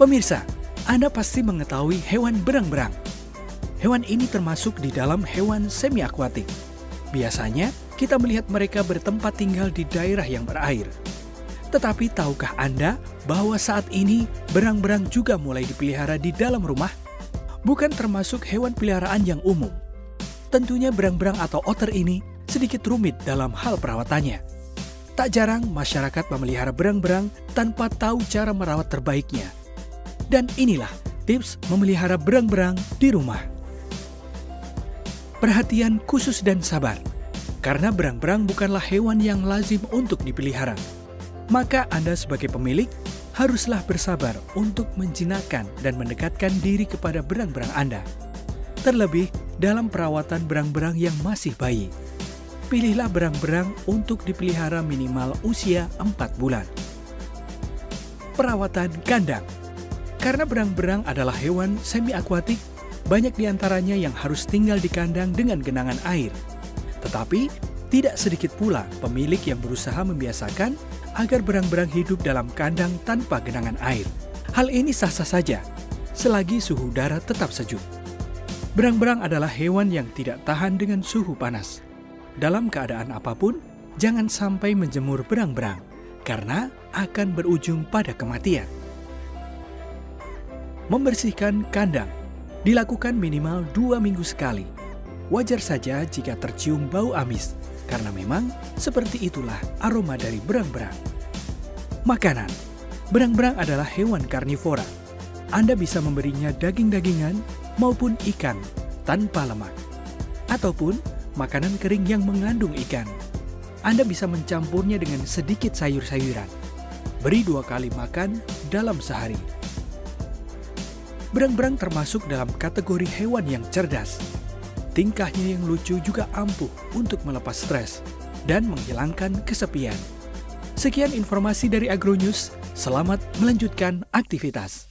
Pemirsa, Anda pasti mengetahui hewan berang-berang. Hewan ini termasuk di dalam hewan semi-akuatik. Biasanya, kita melihat mereka bertempat tinggal di daerah yang berair. Tetapi tahukah Anda bahwa saat ini berang-berang juga mulai dipelihara di dalam rumah? Bukan termasuk hewan peliharaan yang umum. Tentunya berang-berang atau otter ini sedikit rumit dalam hal perawatannya. Tak jarang masyarakat memelihara berang-berang tanpa tahu cara merawat terbaiknya. Dan inilah tips memelihara berang-berang di rumah. Perhatian khusus dan sabar. Karena berang-berang bukanlah hewan yang lazim untuk dipelihara. Maka Anda sebagai pemilik haruslah bersabar untuk menjinakkan dan mendekatkan diri kepada berang-berang Anda. Terlebih dalam perawatan berang-berang yang masih bayi. Pilihlah berang-berang untuk dipelihara minimal usia 4 bulan. Perawatan kandang Karena berang-berang adalah hewan semi-akuatik, banyak di antaranya yang harus tinggal di kandang dengan genangan air – tetapi, tidak sedikit pula pemilik yang berusaha membiasakan agar berang-berang hidup dalam kandang tanpa genangan air. Hal ini sah-sah saja, selagi suhu udara tetap sejuk. Berang-berang adalah hewan yang tidak tahan dengan suhu panas. Dalam keadaan apa pun, jangan sampai menjemur berang-berang, karena akan berujung pada kematian. Membersihkan kandang dilakukan minimal dua minggu sekali Wajar saja jika tercium bau amis, karena memang seperti itulah aroma dari berang-berang. Makanan Berang-berang adalah hewan karnivora. Anda bisa memberinya daging-dagingan maupun ikan tanpa lemak. Ataupun makanan kering yang mengandung ikan. Anda bisa mencampurnya dengan sedikit sayur-sayuran. Beri dua kali makan dalam sehari. Berang-berang termasuk dalam kategori hewan yang cerdas Tingkahnya yang lucu juga ampuh untuk melepas stres dan menghilangkan kesepian. Sekian informasi dari Agronews. Selamat melanjutkan aktivitas.